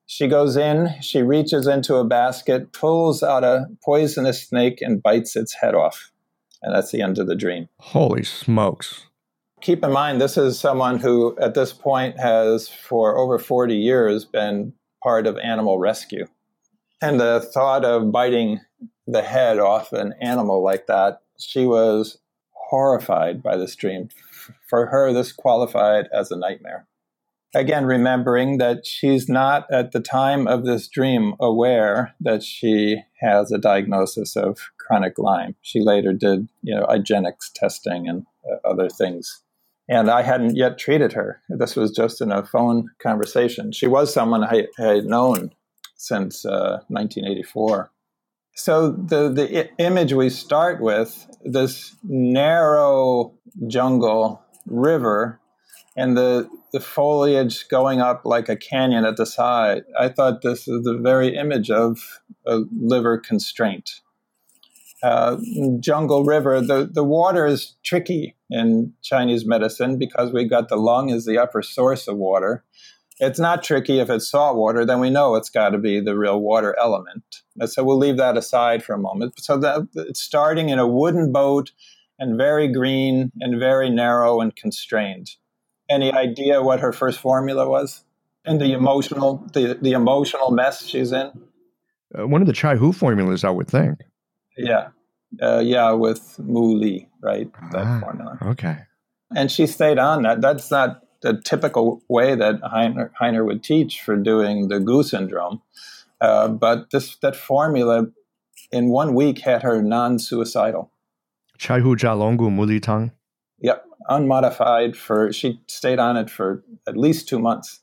She goes in, she reaches into a basket, pulls out a poisonous snake, and bites its head off. And that's the end of the dream.
Holy smokes.
Keep in mind, this is someone who, at this point, has for over 40 years been part of animal rescue. And the thought of biting the head off an animal like that, she was horrified by this dream. For her, this qualified as a nightmare. Again, remembering that she's not at the time of this dream aware that she has a diagnosis of chronic Lyme. She later did, you know, IGeneX testing and uh, other things. And I hadn't yet treated her. This was just in a phone conversation. She was someone I, had known since uh, 1984. So the the I- image we start with this narrow jungle river and the the foliage going up like a canyon at the side. I thought this is the very image of a liver constraint. Uh, jungle river, the, the water is tricky in Chinese medicine because we've got the lung as the upper source of water. It's not tricky if it's salt water, then we know it's got to be the real water element. And so we'll leave that aside for a moment. So that it's starting in a wooden boat and very green and very narrow and constrained. Any idea what her first formula was? And the emotional the, the emotional mess she's in?
Uh, one of the Chai Hu formulas, I would think.
Yeah. Uh, yeah, with Mu Li, right? That
Ah.
formula.
Okay.
and she stayed on that. That's not the typical way that Heiner, Heiner would teach for doing the GU syndrome. Uh, but this that formula in one week had her non-suicidal.
Chai Hu Jia Long Gu Muli Tang.
Yep, unmodified for she stayed on it for at least two months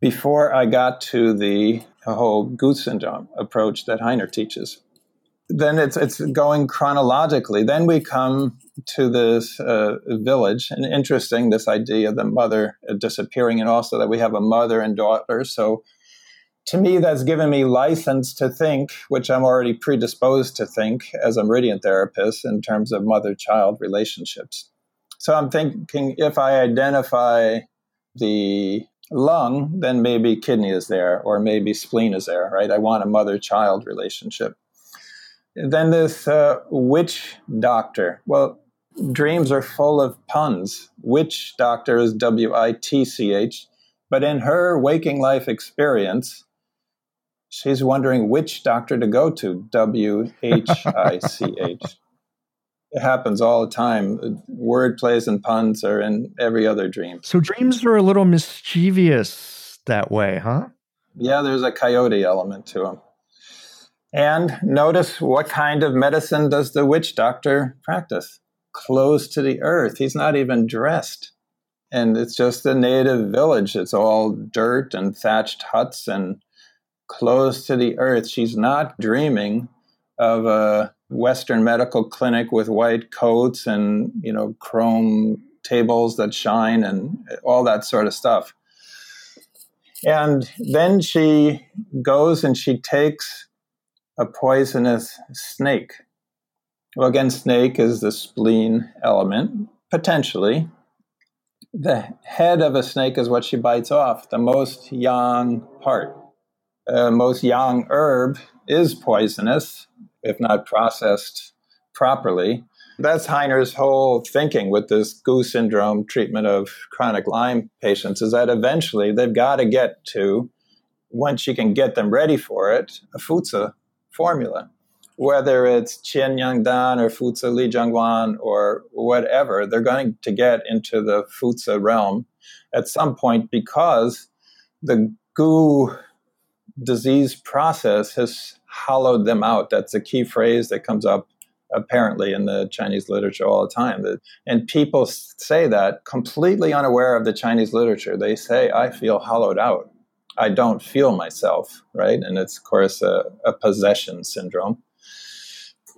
before I got to the whole GU syndrome approach that Heiner teaches. Then it's it's going chronologically. Then we come to this uh, village, and interesting this idea of the mother uh, disappearing, and also that we have a mother and daughter. So, to me, that's given me license to think, which I'm already predisposed to think as a meridian therapist in terms of mother-child relationships. So I'm thinking if I identify the lung, then maybe kidney is there, or maybe spleen is there, right? I want a mother-child relationship. Then this uh, witch doctor. Well, dreams are full of puns. Witch doctor is W I T C H, but in her waking life experience, she's wondering which doctor to go to. W H I C H. It happens all the time. Word plays and puns are in every other dream.
So dreams are a little mischievous that way, huh?
Yeah, there's a coyote element to them. And notice what kind of medicine does the witch doctor practice? Close to the earth. He's not even dressed. And it's just a native village. It's all dirt and thatched huts and close to the earth. She's not dreaming of a Western medical clinic with white coats and, you know, chrome tables that shine and all that sort of stuff. And then she goes and she takes a poisonous snake. Well, again, snake is the spleen element, potentially. The head of a snake is what she bites off, the most yang part. Uh, most yang herb is poisonous if not processed properly. That's Heiner's whole thinking with this GU syndrome treatment of chronic Lyme patients is that eventually they've got to get to, once you can get them ready for it, a Fuzi formula. Whether it's Qian Yang Dan or Fuzi Li Zhong Wan or whatever, they're going to get into the Fuzi realm at some point because the GU disease process has hollowed them out. That's a key phrase that comes up apparently in the Chinese literature all the time. And people say that completely unaware of the Chinese literature. They say, I feel hollowed out. I don't feel myself, right? And it's, of course, a, a possession syndrome.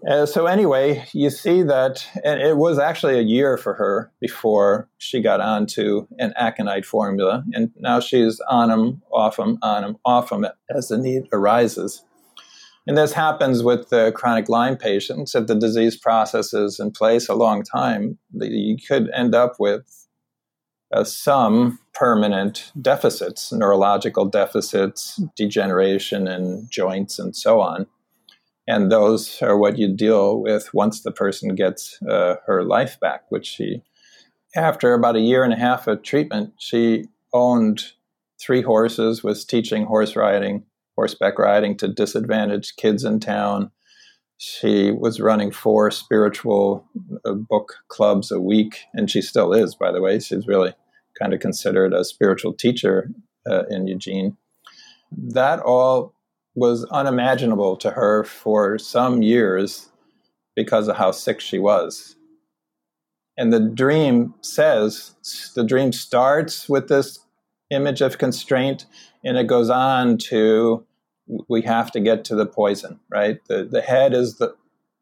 Uh, so anyway, you see that, and it was actually a year for her before she got onto an aconite formula, and now she's on them, off them, on them, off them as the need arises. And this happens with the chronic Lyme patients. If the disease process is in place a long time, you could end up with uh, some permanent deficits, neurological deficits, degeneration in joints, and so on. And those are what you deal with once the person gets uh, her life back, which she, after about a year and a half of treatment, she owned three horses, was teaching horse riding horseback riding to disadvantaged kids in town. She was running four spiritual uh, book clubs a week, and she still is, by the way. She's really kind of considered a spiritual teacher uh, in Eugene. That all was unimaginable to her for some years because of how sick she was. And the dream says, the dream starts with this image of constraint and it goes on to we have to get to the poison, right? The the head is the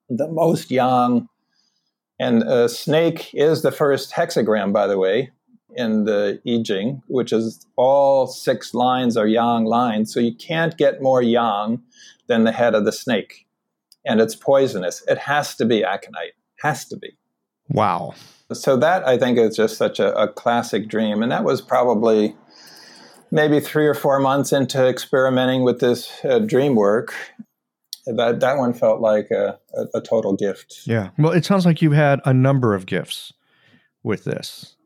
the most yang, and a snake is the first hexagram, by the way, in the I Ching, which is all six lines are yang lines. So you can't get more yang than the head of the snake, and it's poisonous. It has to be aconite. Has to be.
Wow.
So that I think is just such a, a classic dream, and that was probably maybe three or four months into experimenting with this uh, dream work, that that one felt like a, a, a, total gift.
Yeah. Well, it sounds like you had a number of gifts with this.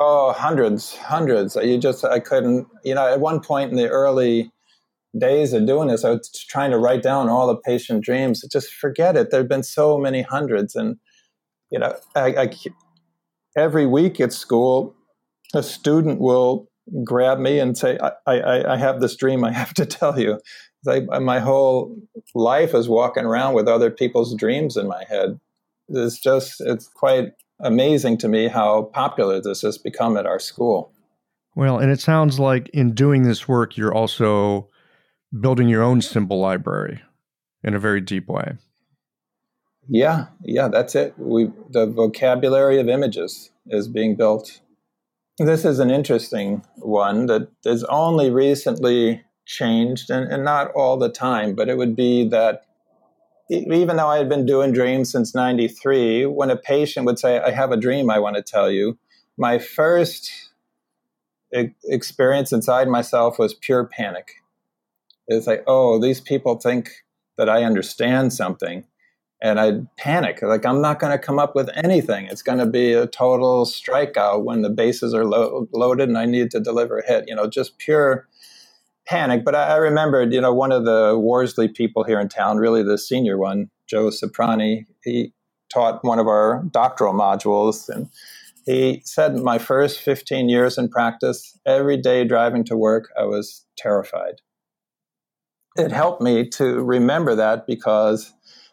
Oh, hundreds, hundreds. You just I couldn't. You know, at one point in the early days of doing this, I was trying to write down all the patient dreams. Just forget it. There've been so many hundreds, and you know, I, I every week at school, a student will grab me and say, I, I, I have this dream I have to tell you. My whole life is walking around with other people's dreams in my head. It's just, it's quite amazing to me how popular this has become at our school.
Well, and it sounds like in doing this work, you're also building your own symbol library in a very deep way.
Yeah, yeah, that's it. We the vocabulary of images is being built this is an interesting one that is only recently changed and, and not all the time, but it would be that even though I had been doing dreams since 93, when a patient would say, I have a dream I want to tell you, my first experience inside myself was pure panic. It's like, oh, these people think that I understand something and I'd panic. Like, I'm not going to come up with anything. It's going to be a total strikeout when the bases are lo- loaded and I need to deliver a hit. You know, just pure panic. But I, I, remembered, you know, one of the Worsley people here in town, really the senior one, Joe Soprani, he taught one of our doctoral modules. And he said, my first 15 years in practice, every day driving to work, I was terrified. It helped me to remember that because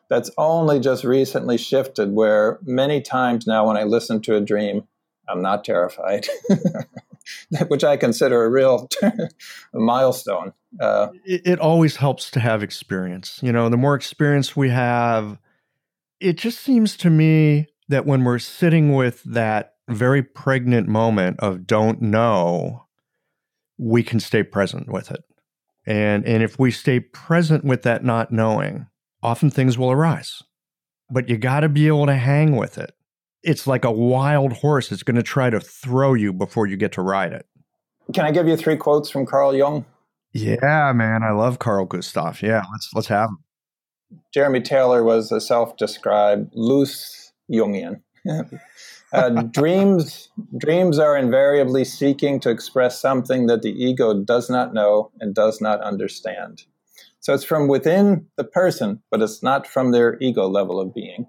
that's only just recently shifted where many times now when I listen to a dream, I'm not terrified, which I consider a real milestone.
Uh, it, it always helps to have experience. You know, the more experience we have, it just seems to me that when we're sitting with that very pregnant moment of don't know, we can stay present with it. And and if we stay present with that not knowing, often things will arise. But you got to be able to hang with it. It's like a wild horse. It's going to try to throw you before you get to ride it.
Can I give you three quotes from Carl Jung?
Yeah, man, I love Carl Gustav. Yeah, let's let's have him.
Jeremy Taylor was a self-described loose Jungian. uh, dreams dreams are invariably seeking to express something that the ego does not know and does not understand. So it's from within the person, but it's not from their ego level of being.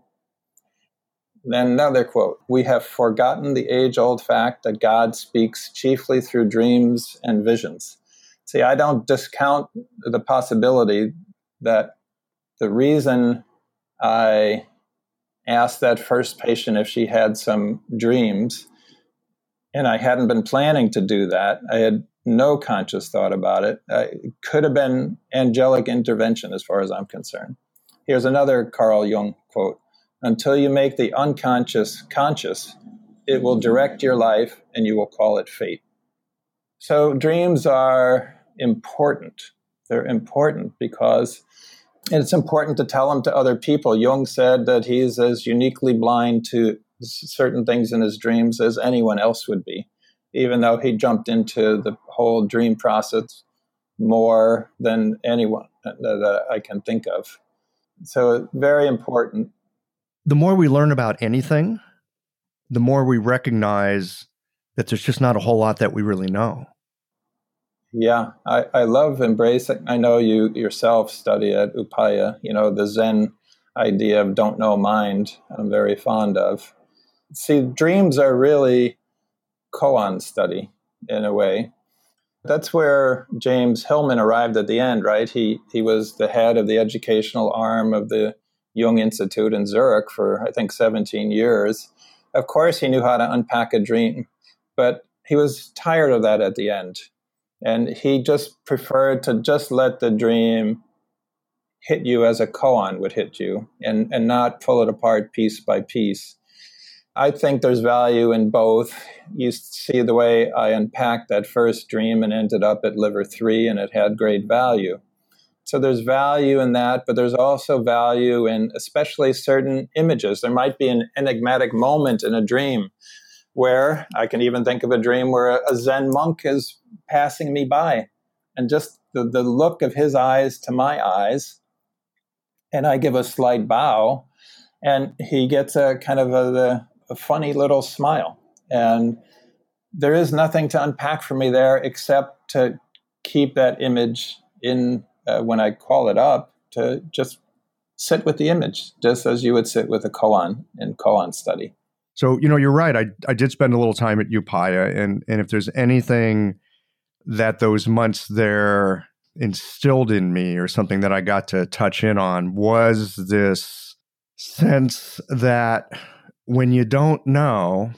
Then another quote We have forgotten the age old fact that God speaks chiefly through dreams and visions. See, I don't discount the possibility that the reason I asked that first patient if she had some dreams, and I hadn't been planning to do that, I had no conscious thought about it. Uh, it could have been angelic intervention, as far as I'm concerned. Here's another Carl Jung quote Until you make the unconscious conscious, it will direct your life and you will call it fate. So, dreams are important. They're important because it's important to tell them to other people. Jung said that he's as uniquely blind to certain things in his dreams as anyone else would be, even though he jumped into the whole dream process more than anyone uh, that I can think of. So, very important.
The more we learn about anything, the more we recognize that there's just not a whole lot that we really know.
Yeah, I, I love embracing. I know you yourself study at Upaya, you know, the Zen idea of don't know mind, I'm very fond of. See, dreams are really koan study in a way. That's where James Hillman arrived at the end, right? He he was the head of the educational arm of the Jung Institute in Zurich for I think 17 years. Of course, he knew how to unpack a dream, but he was tired of that at the end. And he just preferred to just let the dream hit you as a koan would hit you and, and not pull it apart piece by piece. I think there's value in both. You see the way I unpacked that first dream and ended up at liver three, and it had great value. So there's value in that, but there's also value in especially certain images. There might be an enigmatic moment in a dream where I can even think of a dream where a Zen monk is passing me by, and just the, the look of his eyes to my eyes, and I give a slight bow, and he gets a kind of a, a funny little smile. And there is nothing to unpack for me there except to keep that image in uh, when I call it up to just sit with the image, just as you would sit with a koan in koan study.
So, you know, you're right. I, I did spend a little time at Upaya, and, and if there's anything that those months there instilled in me or something that I got to touch in on was this sense that when you don't know,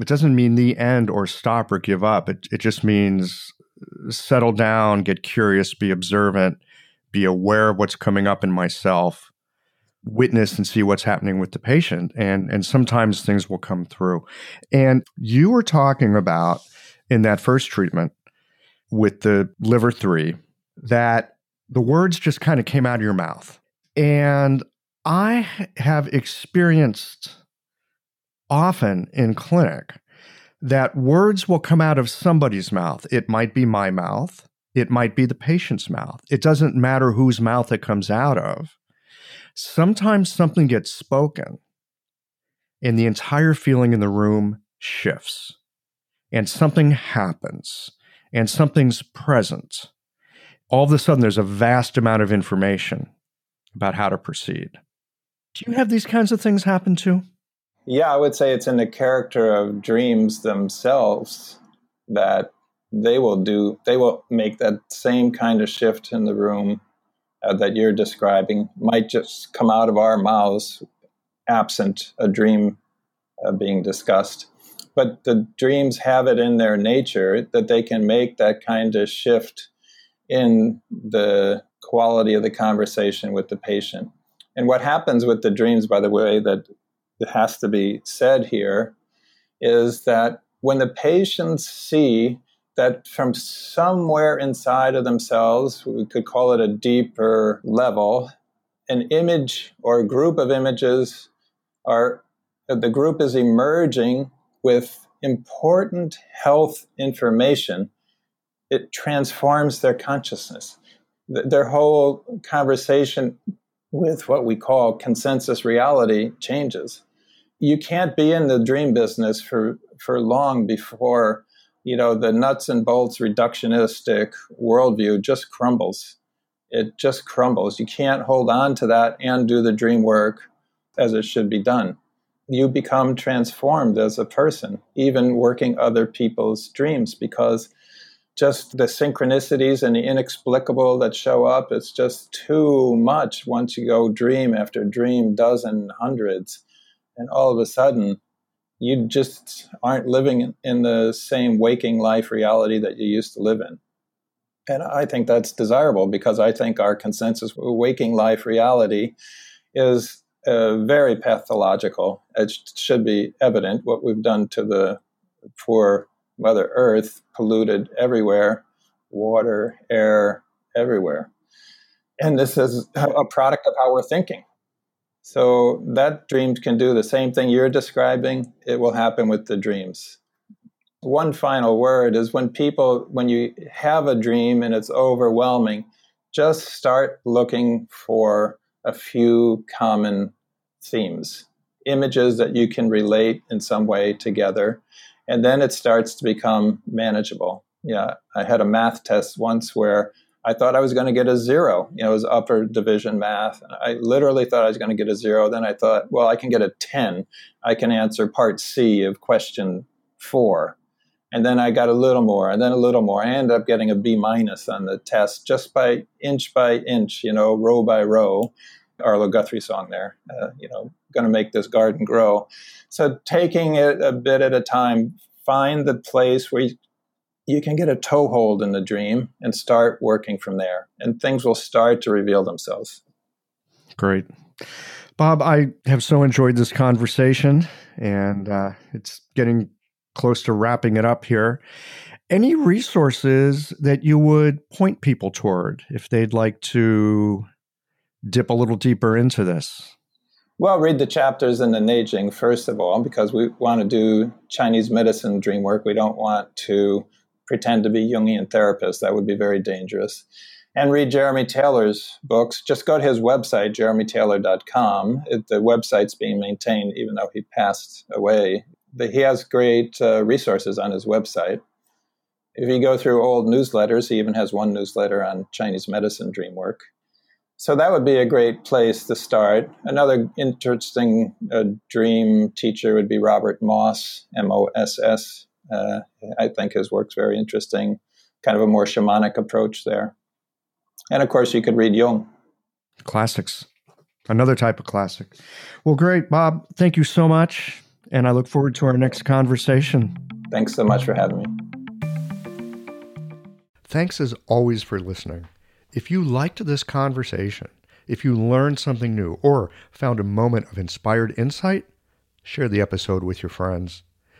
it doesn't mean the end or stop or give up. It, it just means settle down, get curious, be observant, be aware of what's coming up in myself, witness and see what's happening with the patient. And, and sometimes things will come through. And you were talking about in that first treatment with the liver three that the words just kind of came out of your mouth. And I have experienced often in clinic that words will come out of somebody's mouth. It might be my mouth, it might be the patient's mouth. It doesn't matter whose mouth it comes out of. Sometimes something gets spoken and the entire feeling in the room shifts and something happens and something's present. All of a sudden, there's a vast amount of information about how to proceed. Do you have these kinds of things happen too?
Yeah, I would say it's in the character of dreams themselves that they will do, they will make that same kind of shift in the room uh, that you're describing, might just come out of our mouths absent a dream uh, being discussed. But the dreams have it in their nature that they can make that kind of shift in the quality of the conversation with the patient. And what happens with the dreams, by the way, that that has to be said here is that when the patients see that from somewhere inside of themselves, we could call it a deeper level, an image or a group of images are the group is emerging with important health information, it transforms their consciousness. Their whole conversation with what we call consensus reality changes you can't be in the dream business for for long before you know the nuts and bolts reductionistic worldview just crumbles. It just crumbles. You can't hold on to that and do the dream work as it should be done. You become transformed as a person even working other people's dreams because just the synchronicities and the inexplicable that show up it's just too much once you go dream after dream dozen hundreds and all of a sudden you just aren't living in the same waking life reality that you used to live in And I think that's desirable because I think our consensus waking life reality is uh, very pathological. It should be evident what we've done to the poor Mother Earth, polluted everywhere, water, air, everywhere. And this is a product of how we're thinking. So that dreams can do the same thing you're describing. It will happen with the dreams. One final word is when people, when you have a dream and it's overwhelming, just start looking for a few common themes, images that you can relate in some way together. And then it starts to become manageable. Yeah, I had a math test once where I thought I was going to get a zero. You know, it was upper division math. I literally thought I was going to get a zero. Then I thought, well, I can get a 10. I can answer part C of question four. And then I got a little more, and then a little more. I ended up getting a B minus on the test just by inch by inch, you know, row by row. Arlo Guthrie song there, uh, you know, going to make this garden grow. So taking it a bit at a time, find the place where you, you can get a toehold in the dream and start working from there, and things will start to reveal themselves.
Great. Bob, I have so enjoyed this conversation, and uh, it's getting close to wrapping it up here. Any resources that you would point people toward if they'd like to dip a little deeper into this?
Well, read the chapters in the Neijing, first of all, because we want to do Chinese medicine dream work. We don't want to pretend to be Jungian therapists. That would be very dangerous. And read Jeremy Taylor's books. Just go to his website, jeremytaylor.com. It, the website's being maintained even though he passed away. He has great uh, resources on his website. If you go through old newsletters, he even has one newsletter on Chinese medicine dream work. So that would be a great place to start. Another interesting uh, dream teacher would be Robert Moss, M O S S. Uh, I think his work's very interesting, kind of a more shamanic approach there. And of course, you could read Jung.
Classics. Another type of classic. Well, great, Bob. Thank you so much. And I look forward to our next conversation.
Thanks so much for having me.
Thanks as always for listening. If you liked this conversation, if you learned something new, or found a moment of inspired insight, share the episode with your friends.